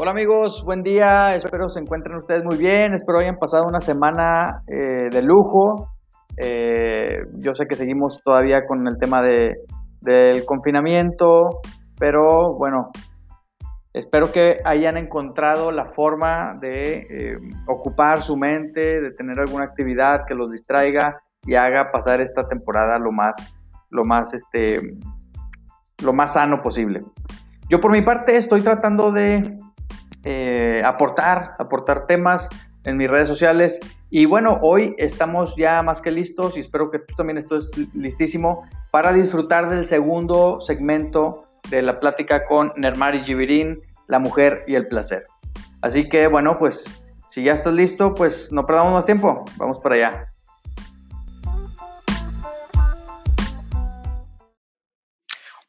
Hola amigos, buen día, espero se encuentren ustedes muy bien, espero hayan pasado una semana eh, de lujo. Eh, yo sé que seguimos todavía con el tema de, del confinamiento, pero bueno, espero que hayan encontrado la forma de eh, ocupar su mente, de tener alguna actividad que los distraiga y haga pasar esta temporada lo más, lo más, este, lo más sano posible. Yo por mi parte estoy tratando de eh, aportar, aportar temas en mis redes sociales. Y bueno, hoy estamos ya más que listos y espero que tú también estés listísimo para disfrutar del segundo segmento de la plática con Nermari Gibirín, la mujer y el placer. Así que bueno, pues si ya estás listo, pues no perdamos más tiempo, vamos para allá.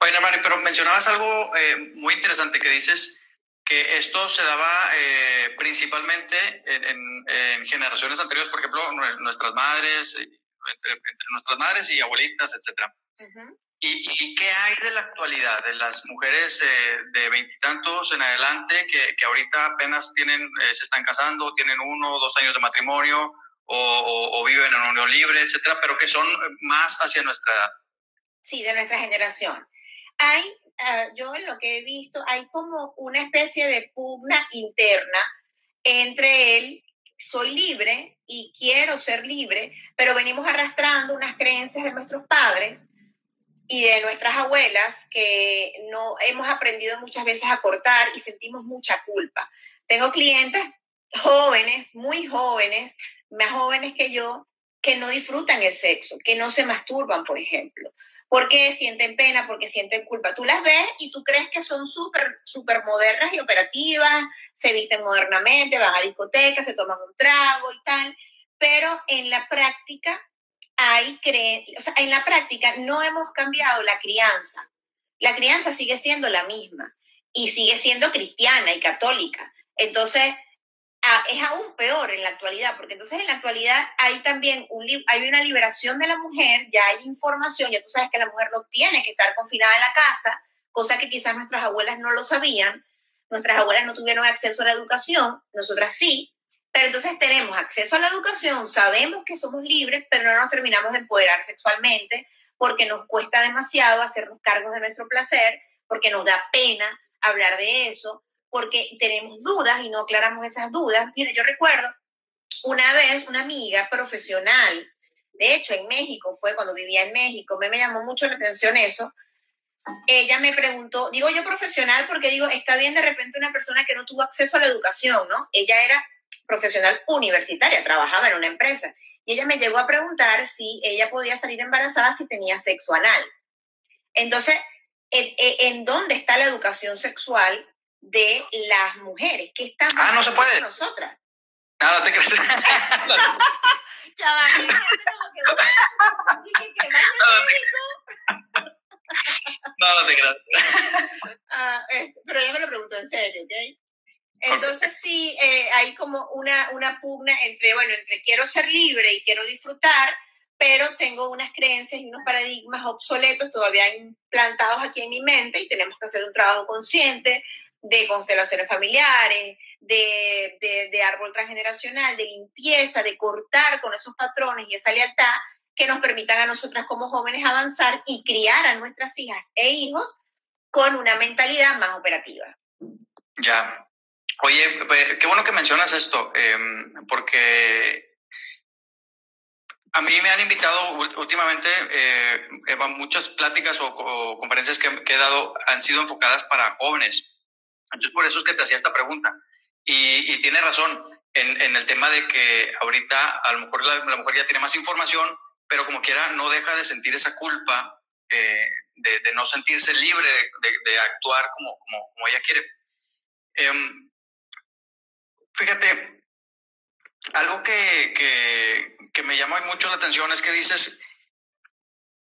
Oye, Nermari, pero mencionabas algo eh, muy interesante que dices que esto se daba eh, principalmente en, generaciones anteriores, por ejemplo, nuestras madres, eh, entre, nuestras madres y abuelitas, etc. ¿Y, qué hay de la actualidad de las mujeres eh, de veintitantos en adelante que, que, ahorita apenas tienen, se están casando, tienen uno o dos años de matrimonio o, o, viven en unión libre, etcétera, pero que son más hacia nuestra edad? Sí, de nuestra generación. Hay Ah, yo en lo que he visto, hay como una especie de pugna interna entre él, soy libre y quiero ser libre, pero venimos arrastrando unas creencias de nuestros padres y de nuestras abuelas que no hemos aprendido muchas veces a cortar y sentimos mucha culpa. Tengo clientes jóvenes, muy jóvenes, más jóvenes que yo, que no disfrutan el sexo, que no se masturban, por ejemplo, porque sienten pena, porque sienten culpa. Tú las ves y tú crees que son súper, súper modernas y operativas, se visten modernamente, van a discotecas, se toman un trago y tal, pero en la práctica hay o sea, en la práctica no hemos cambiado la crianza. La crianza sigue siendo la misma y sigue siendo cristiana y católica. Entonces, es aún peor en la actualidad, porque entonces en la actualidad hay también un, hay una liberación de la mujer, ya hay información, ya tú sabes que la mujer no tiene que estar confinada en la casa, cosa que quizás nuestras abuelas no lo sabían, nuestras abuelas no tuvieron acceso a la educación, nosotras sí, pero entonces tenemos acceso a la educación, sabemos que somos libres, pero no nos terminamos de empoderar sexualmente porque nos cuesta demasiado hacernos cargos de nuestro placer, porque nos da pena hablar de eso, porque tenemos dudas y no aclaramos esas dudas. Mira, yo recuerdo una vez una amiga profesional, de hecho en México, fue cuando vivía en México, me, me llamó mucho la atención eso. Ella me preguntó, digo yo profesional porque digo, está bien de repente una persona que no tuvo acceso a la educación, ¿no? Ella era profesional universitaria, trabajaba en una empresa. Y ella me llegó a preguntar si ella podía salir embarazada si tenía sexo anal. Entonces, ¿en, en dónde está la educación sexual de las mujeres que están ah, no se puede. nosotras. Ah, no te crees. ya va, dije que no, no te creas. Ah, pero ella me lo preguntó en serio, ¿ok? Entonces sí, eh, hay como una, una pugna entre, bueno, entre quiero ser libre y quiero disfrutar, pero tengo unas creencias y unos paradigmas obsoletos todavía implantados aquí en mi mente y tenemos que hacer un trabajo consciente de constelaciones familiares, de, de, árbol transgeneracional, de limpieza, de cortar con esos patrones y esa lealtad que nos permitan a nosotras como jóvenes avanzar y criar a nuestras hijas e hijos con una mentalidad más operativa. Ya. Oye, pues, qué bueno que mencionas esto, em, porque a mí me han invitado últimamente, eh, muchas pláticas o, conferencias que, que, he dado han sido enfocadas para jóvenes. Entonces, por eso es que te hacía esta pregunta. Y, tiene razón en, el tema de que ahorita a lo mejor la, mujer ya tiene más información, pero como quiera no deja de sentir esa culpa eh, de, no sentirse libre de, actuar como, ella quiere. Em, fíjate, algo que, que, que, me llama mucho la atención es que dices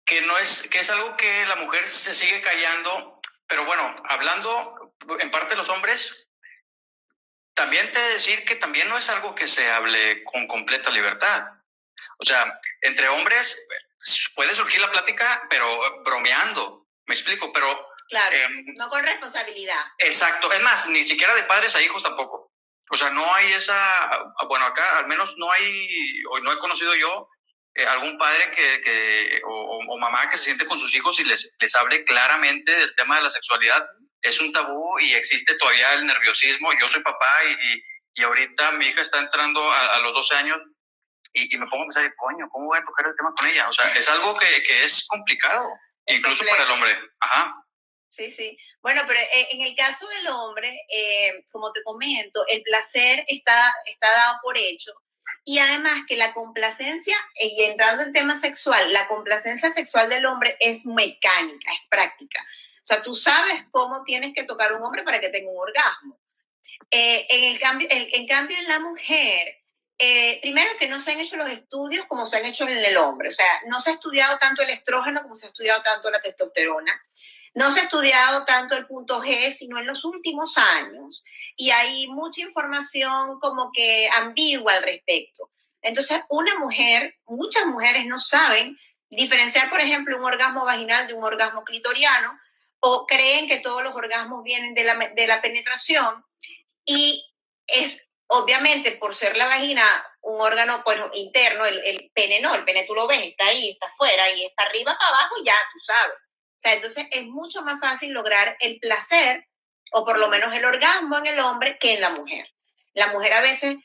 que no es que es algo que la mujer se sigue callando, pero bueno, hablando en parte los hombres, también te decir que también no es algo que se hable con completa libertad. O sea, entre hombres puede surgir la plática, pero bromeando, me explico, pero Claro, em, no con responsabilidad. Exacto, es más, ni siquiera de padres a hijos tampoco. O sea, no hay esa, bueno, acá al menos no hay, o no he conocido yo eh, algún padre que, que o, mamá que se siente con sus hijos y les, les hable claramente del tema de la sexualidad. Es un tabú y existe todavía el nerviosismo. Yo soy papá y, y, ahorita mi hija está entrando a, a los 12 años y, me pongo a pensar, coño, ¿cómo voy a tocar el tema con ella? O sea, es algo que, que es complicado, incluso para el hombre. Ajá. Sí, sí. Bueno, pero eh, en el caso del hombre, eh, como te comento, el placer está, está dado por hecho. Y además que la complacencia, eh, y entrando en tema sexual, la complacencia sexual del hombre es mecánica, es práctica. Sea, tú sabes cómo tienes que tocar a un hombre para que tenga un orgasmo. en, el cambio, en cambio, en la mujer, primero que no se han hecho los estudios como se han hecho en el hombre. O sea, no se ha estudiado tanto el estrógeno como se ha estudiado tanto la testosterona. No se ha estudiado tanto el punto G, sino en los últimos años. Y hay mucha información como que ambigua al respecto. Entonces, una mujer, muchas mujeres no saben diferenciar, por ejemplo, un orgasmo vaginal de un orgasmo clitoriano o creen que todos los orgasmos vienen de la, de la penetración y es obviamente por ser la vagina un órgano pues, interno, el, el pene no, el pene tú lo ves, está ahí, está afuera y está arriba, para abajo, ya tú sabes. O sea, entonces es mucho más fácil lograr el placer o por lo menos el orgasmo en el hombre que en la mujer. La mujer a veces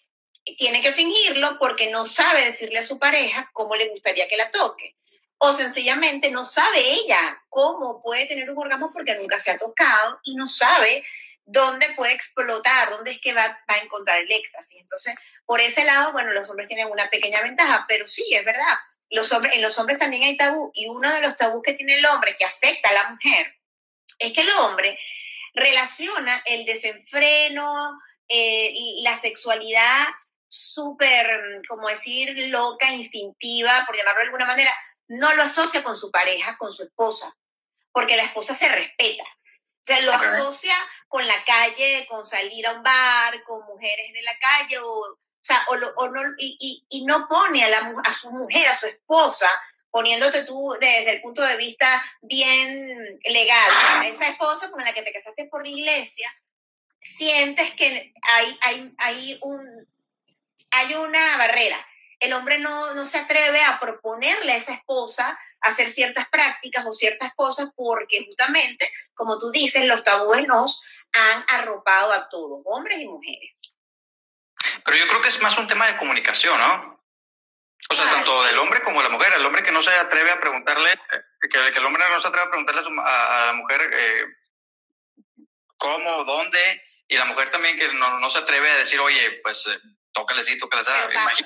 tiene que fingirlo porque no sabe decirle a su pareja cómo le gustaría que la toque. O sencillamente no sabe ella cómo puede tener un orgasmo porque nunca se ha tocado y no sabe dónde puede explotar, dónde es que va, a encontrar el éxtasis. Entonces, por ese lado, bueno, los hombres tienen una pequeña ventaja, pero sí, es verdad, los hombres, en los hombres también hay tabú y uno de los tabús que tiene el hombre que afecta a la mujer es que el hombre relaciona el desenfreno, eh, la sexualidad súper, como decir, loca, instintiva, por llamarlo de alguna manera, no lo asocia con su pareja, con su esposa, porque la esposa se respeta. O sea, lo asocia con la calle, con salir a un bar, con mujeres de la calle o o sea, o, no, y, y, no pone a, la, a su mujer, a su esposa, poniéndote tú desde el punto de vista bien legal, a esa esposa con la que te casaste por la iglesia, sientes que hay, hay, hay, un, hay una barrera. El hombre no, no se atreve a proponerle a esa esposa hacer ciertas prácticas o ciertas cosas porque justamente, como tú dices, los tabúes nos han arropado a todos, hombres y mujeres. Pero yo creo que es más un tema de comunicación, ¿no? O sea, tanto del hombre como de la mujer. El hombre que no se atreve a preguntarle, eh, que, el hombre no se atreve a preguntarle a, la mujer eh, cómo, dónde, y la mujer también que no, no se atreve a decir, oye, pues eh, tócale sí, tócale pasa.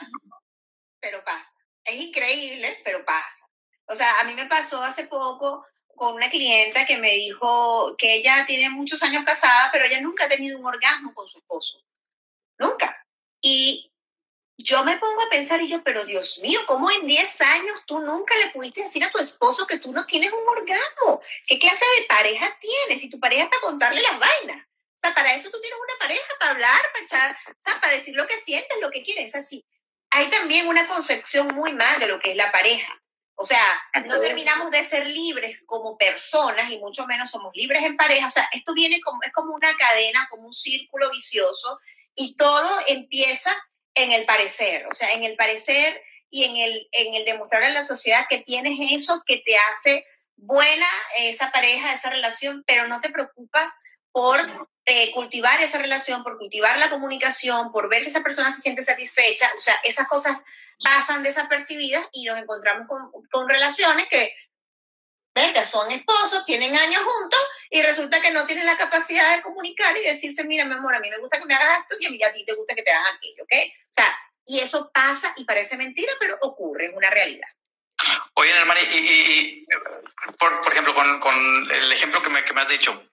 Pero pasa. Es increíble, pero pasa. O sea, a mí me pasó hace poco con una clienta que me dijo que ella tiene muchos años casada, pero ella nunca ha tenido un orgasmo con su esposo. Nunca. Y yo me pongo a pensar y yo, pero Dios mío, ¿cómo en 10 años tú nunca le pudiste decir a tu esposo que tú no tienes un orgasmo? ¿Qué clase de pareja tienes? Si tu pareja es para contarle las vainas. O sea, para eso tú tienes una pareja, para hablar, para echar, o sea, para decir lo que sientes, lo que quieres. Así. Hay también una concepción muy mal de lo que es la pareja. O sea, no terminamos de ser libres como personas y mucho menos somos libres en pareja. O sea, esto viene como, es como una cadena, como un círculo vicioso y todo empieza en el parecer, o sea, en el parecer y en el, en el demostrar a la sociedad que tienes eso que te hace buena esa pareja, esa relación, pero no te preocupas por eh, cultivar esa relación, por cultivar la comunicación, por ver si esa persona se siente satisfecha. O sea, esas cosas pasan desapercibidas y nos encontramos con, con relaciones que que son esposos, tienen años juntos y resulta que no tienen la capacidad de comunicar y decirse, mira, mi amor, a mí me gusta que me hagas esto y a, ti te gusta que te hagas aquello, ¿ok? O sea, y eso pasa y parece mentira, pero ocurre, es una realidad. Oye, hermano, y, por, por, ejemplo, con, con, el ejemplo que me, que me has dicho,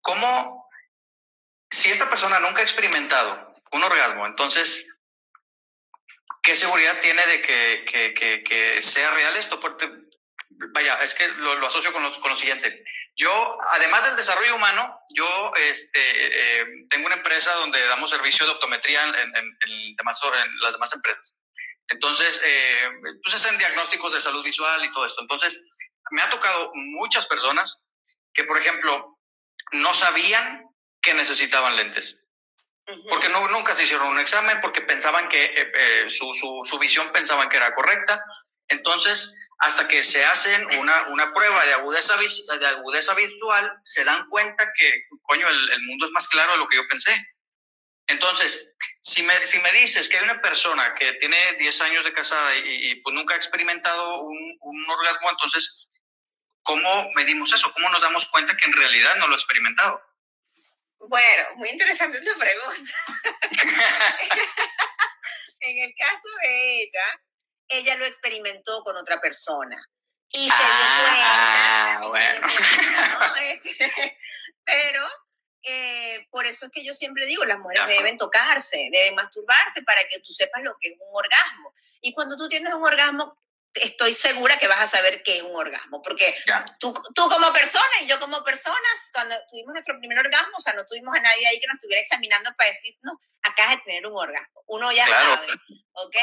¿cómo, si esta persona nunca ha experimentado un orgasmo, entonces, ¿qué seguridad tiene de que, que, que, que sea real esto? Porque vaya, es que lo, asocio con lo, con lo, siguiente. Yo, además del desarrollo humano, yo este, eh, tengo una empresa donde damos servicio de optometría en, en, en, las demás empresas. Entonces, eh, pues hacen diagnósticos de salud visual y todo esto. Entonces, me ha tocado muchas personas que, por ejemplo, no sabían que necesitaban lentes. Porque no, nunca se hicieron un examen, porque pensaban que eh, eh, su, su, su, visión pensaban que era correcta. Entonces, hasta que se hacen una, una prueba de agudeza, de agudeza visual, se dan cuenta que, coño, el, el, mundo es más claro de lo que yo pensé. Entonces, si me, si me dices que hay una persona que tiene 10 años de casada y, y pues nunca ha experimentado un, un, orgasmo, entonces, ¿cómo medimos eso? ¿Cómo nos damos cuenta que en realidad no lo ha experimentado? Bueno, muy interesante tu pregunta. en el caso de ella, ella lo experimentó con otra persona y se ah, dio cuenta. Bueno. Este, pero eh, por eso es que yo siempre digo, las mujeres deben tocarse, deben masturbarse para que tú sepas lo que es un orgasmo. Y cuando tú tienes un orgasmo, estoy segura que vas a saber qué es un orgasmo, porque tú, tú, como persona y yo como personas, cuando tuvimos nuestro primer orgasmo, o sea, no tuvimos a nadie ahí que nos estuviera examinando para decirnos, acá de tener un orgasmo. Uno ya claro. sabe, ¿ok?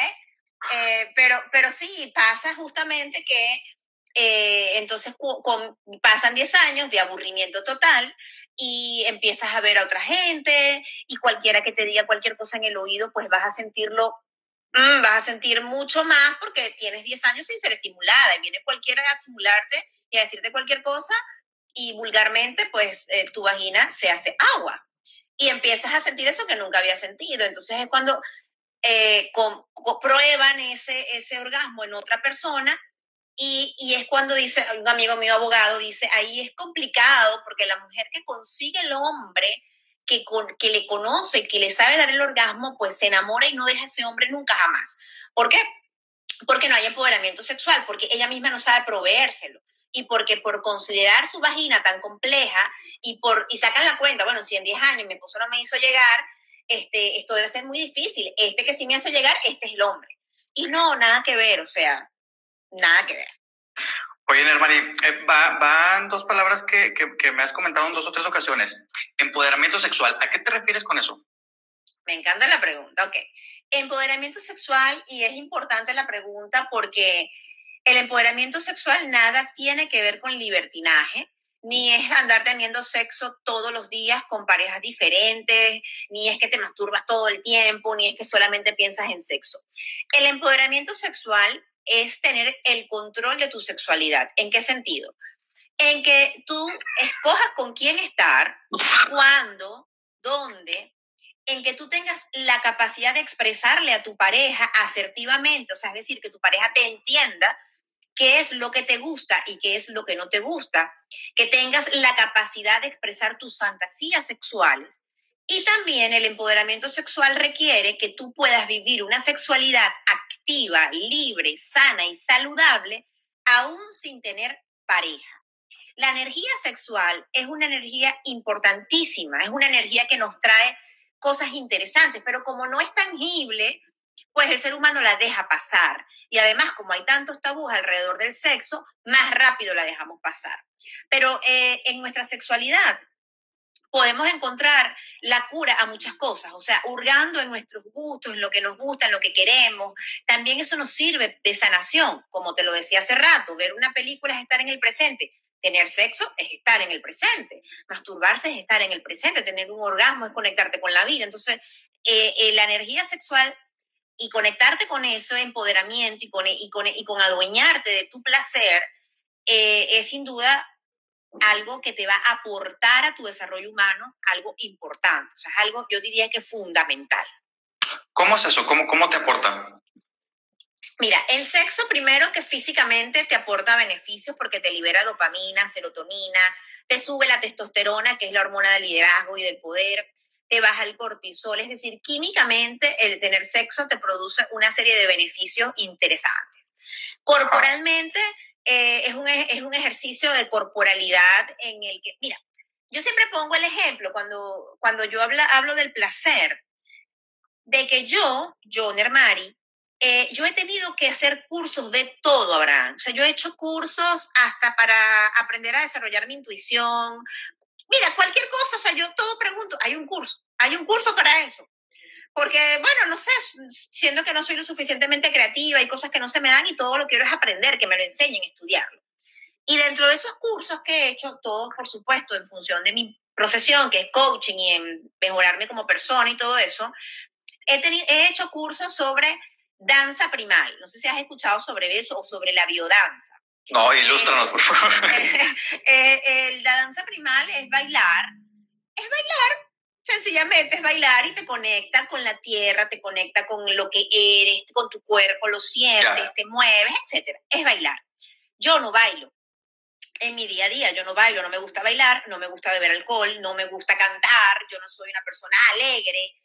Eh, pero, pero sí, pasa justamente que eh, entonces con, pasan 10 años de aburrimiento total y empiezas a ver a otra gente y cualquiera que te diga cualquier cosa en el oído, pues vas a sentirlo Mm, vas a sentir mucho más porque tienes 10 años sin ser estimulada y viene cualquiera a estimularte y a decirte cualquier cosa y vulgarmente pues eh, tu vagina se hace agua y empiezas a sentir eso que nunca había sentido. Entonces es cuando eh, con, con, prueban ese, ese orgasmo en otra persona y, y, es cuando dice, un amigo mío abogado dice, ahí es complicado porque la mujer que consigue el hombre que, le conoce, que le sabe dar el orgasmo, pues se enamora y no deja a ese hombre nunca jamás. ¿Por qué? Porque no hay empoderamiento sexual, porque ella misma no sabe proveérselo y porque por considerar su vagina tan compleja y por y sacan la cuenta, bueno, si en 10 años mi esposo no me hizo llegar, este, esto debe ser muy difícil. Este que sí me hace llegar, este es el hombre. Y no, nada que ver, o sea, nada que ver. Oye, Nermari, eh, va, van dos palabras que, que, me has comentado en dos o tres ocasiones. Empoderamiento sexual. ¿A qué te refieres con eso? Me encanta la pregunta, ok. Empoderamiento sexual, y es importante la pregunta porque el empoderamiento sexual nada tiene que ver con libertinaje, ni es andar teniendo sexo todos los días con parejas diferentes, ni es que te masturbas todo el tiempo, ni es que solamente piensas en sexo. El empoderamiento sexual es tener el control de tu sexualidad. ¿En qué sentido? En que tú escojas con quién estar, cuándo, dónde, en que tú tengas la capacidad de expresarle a tu pareja asertivamente, o sea, es decir, que tu pareja te entienda qué es lo que te gusta y qué es lo que no te gusta, que tengas la capacidad de expresar tus fantasías sexuales y también el empoderamiento sexual requiere que tú puedas vivir una sexualidad activa, libre, sana y saludable, aún sin tener pareja. La energía sexual es una energía importantísima, es una energía que nos trae cosas interesantes, pero como no es tangible, pues el ser humano la deja pasar. Y además, como hay tantos tabús alrededor del sexo, más rápido la dejamos pasar. Pero eh, en nuestra sexualidad podemos encontrar la cura a muchas cosas, o sea, hurgando en nuestros gustos, en lo que nos gusta, en lo que queremos. También eso nos sirve de sanación, como te lo decía hace rato, ver una película es estar en el presente. Tener sexo es estar en el presente, masturbarse es estar en el presente, tener un orgasmo es conectarte con la vida. Entonces, eh, eh, la energía sexual y conectarte con eso, empoderamiento y con, y con, y con adueñarte de tu placer, eh, es sin duda algo que te va a aportar a tu desarrollo humano, algo importante, o sea, es algo, yo diría que fundamental. ¿Cómo es eso? ¿Cómo, cómo te aporta? Mira, el sexo primero que físicamente te aporta beneficios porque te libera dopamina, serotonina, te sube la testosterona, que es la hormona del liderazgo y del poder, te baja el cortisol, es decir, químicamente el tener sexo te produce una serie de beneficios interesantes. Corporalmente eh, es, un, es un ejercicio de corporalidad en el que, mira, yo siempre pongo el ejemplo cuando, cuando yo habla, hablo del placer, de que yo, yo, Nermari, eh, yo he tenido que hacer cursos de todo, Abraham. O sea, yo he hecho cursos hasta para aprender a desarrollar mi intuición. Mira, cualquier cosa, o sea, yo todo pregunto, hay un curso, hay un curso para eso. Porque, bueno, no sé, siendo que no soy lo suficientemente creativa, hay cosas que no se me dan y todo lo quiero es aprender, que me lo enseñen, estudiarlo. Y dentro de esos cursos que he hecho, todos por supuesto en función de mi profesión, que es coaching y en mejorarme como persona y todo eso, he, he hecho cursos sobre danza primal. No sé si has escuchado sobre eso o sobre la biodanza. No, ilústranos, por favor. Eh, la danza primal es bailar. Es bailar, sencillamente es bailar y te conecta con la tierra, te conecta con lo que eres, con tu cuerpo, lo sientes, te mueves, etc. Es bailar. Yo no bailo. En mi día a día yo no bailo, no me gusta bailar, no me gusta beber alcohol, no me gusta cantar, yo no soy una persona alegre,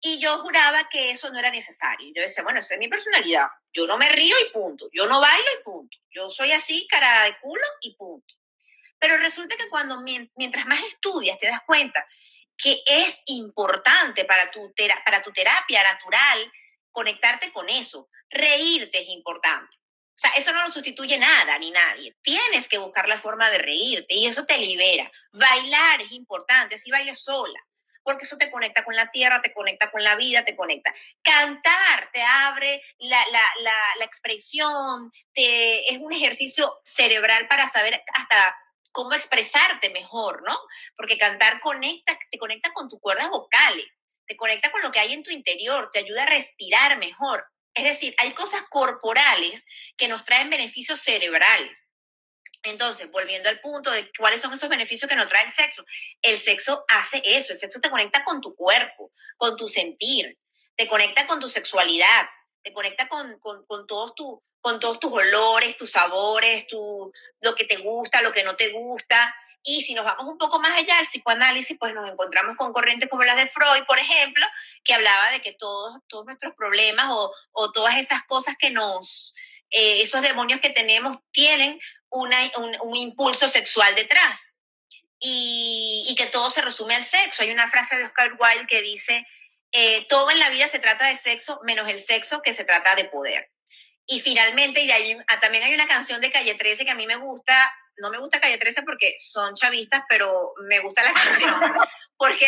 y yo juraba que eso no era necesario. Yo decía, bueno, esa es mi personalidad. Yo no me río y punto. Yo no bailo y punto. Yo soy así, cara de culo y punto. Pero resulta que cuando mientras más estudias te das cuenta que es importante para tu, para tu terapia natural conectarte con eso. Reírte es importante. O sea, eso no lo sustituye nada ni nadie. Tienes que buscar la forma de reírte y eso te libera. Bailar es importante, así bailes sola porque eso te conecta con la tierra, te conecta con la vida, te conecta. Cantar te abre la, expresión, te, es un ejercicio cerebral para saber hasta cómo expresarte mejor, ¿no? Porque cantar conecta, te conecta con tus cuerdas vocales, te conecta con lo que hay en tu interior, te ayuda a respirar mejor. Es decir, hay cosas corporales que nos traen beneficios cerebrales. Entonces, volviendo al punto de cuáles son esos beneficios que nos trae el sexo, el sexo hace eso, el sexo te conecta con tu cuerpo, con tu sentir, te conecta con tu sexualidad, te conecta con, todos, con todos tus olores, tus sabores, tu, lo que te gusta, lo que no te gusta. Y si nos vamos un poco más allá del psicoanálisis, pues nos encontramos con corrientes como las de Freud, por ejemplo, que hablaba de que todos, todos nuestros problemas o, o todas esas cosas que nos, eh, esos demonios que tenemos tienen un, impulso sexual detrás y, que todo se resume al sexo. Hay una frase de Oscar Wilde que dice, eh, todo en la vida se trata de sexo menos el sexo que se trata de poder. Y finalmente, y hay, ah, también hay una canción de Calle 13 que a mí me gusta, no me gusta Calle 13 porque son chavistas, pero me gusta la canción. Porque,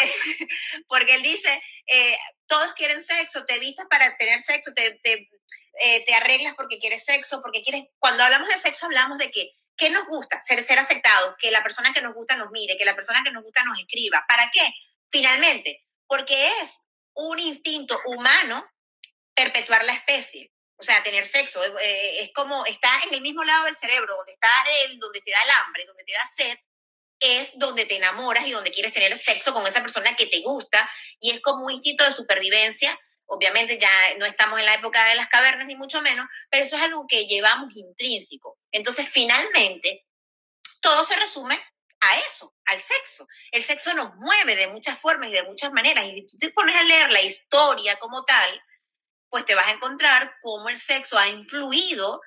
porque él dice, eh, todos quieren sexo, te vistas para tener sexo, te, te, eh, te arreglas porque quieres sexo, porque quieres... Cuando hablamos de sexo hablamos de que, ¿qué nos gusta? Ser, ser aceptados, que la persona que nos gusta nos mire, que la persona que nos gusta nos escriba. ¿Para qué? Finalmente, porque es un instinto humano perpetuar la especie. O sea, tener sexo eh, es como, está en el mismo lado del cerebro, donde está él, donde te da el hambre, donde te da sed, es donde te enamoras y donde quieres tener sexo con esa persona que te gusta y es como un instinto de supervivencia Obviamente ya no estamos en la época de las cavernas, ni mucho menos, pero eso es algo que llevamos intrínseco. Entonces, finalmente, todo se resume a eso, al sexo. El sexo nos mueve de muchas formas y de muchas maneras. Y si tú te pones a leer la historia como tal, pues te vas a encontrar cómo el sexo ha influido.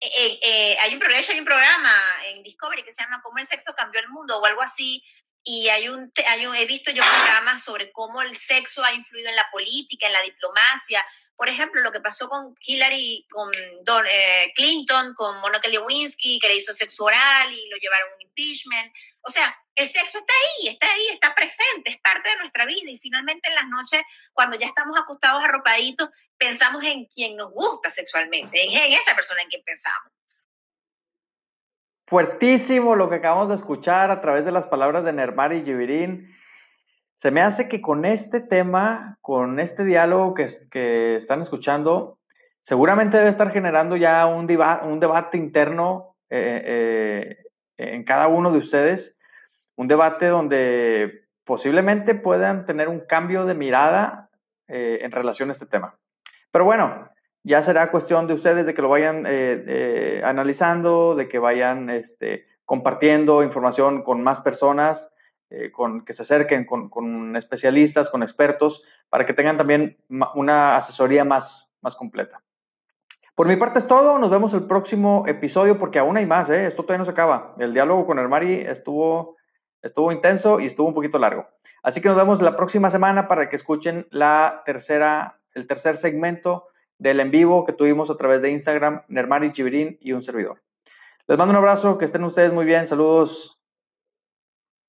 Eh, eh, hay, un, programa en Discovery que se llama Cómo el sexo cambió el mundo o algo así, y hay hay un, he visto yo programas sobre cómo el sexo ha influido en la política, en la diplomacia. Por ejemplo, lo que pasó con Hillary, con Don, eh, Clinton, con Monica Lewinsky, que le hizo sexo oral y lo llevaron a un impeachment. O sea, el sexo está ahí, está ahí, está presente, es parte de nuestra vida. Y finalmente en las noches, cuando ya estamos acostados arropaditos, pensamos en quien nos gusta sexualmente, en, esa persona en quien pensamos. Fuertísimo lo que acabamos de escuchar a través de las palabras de Nermar y Jibirín. Se me hace que con este tema, con este diálogo que, están escuchando, seguramente debe estar generando ya un, debate interno eh, eh, en cada uno de ustedes, un debate donde posiblemente puedan tener un cambio de mirada eh, en relación a este tema. Pero bueno, ya será cuestión de ustedes de que lo vayan analizando, de que vayan este, compartiendo información con más personas, eh, con, que se acerquen con, especialistas, con expertos, para que tengan también una asesoría más, más completa. Por mi parte es todo, nos vemos el próximo episodio porque aún hay más, esto todavía no se acaba. El diálogo con el Mari estuvo, estuvo intenso y estuvo un poquito largo. Así que nos vemos la próxima semana para que escuchen la tercera, el tercer segmento del en vivo que tuvimos a través de Instagram, Nermari Chivirín y un servidor. Les mando un abrazo, que estén ustedes muy bien, saludos.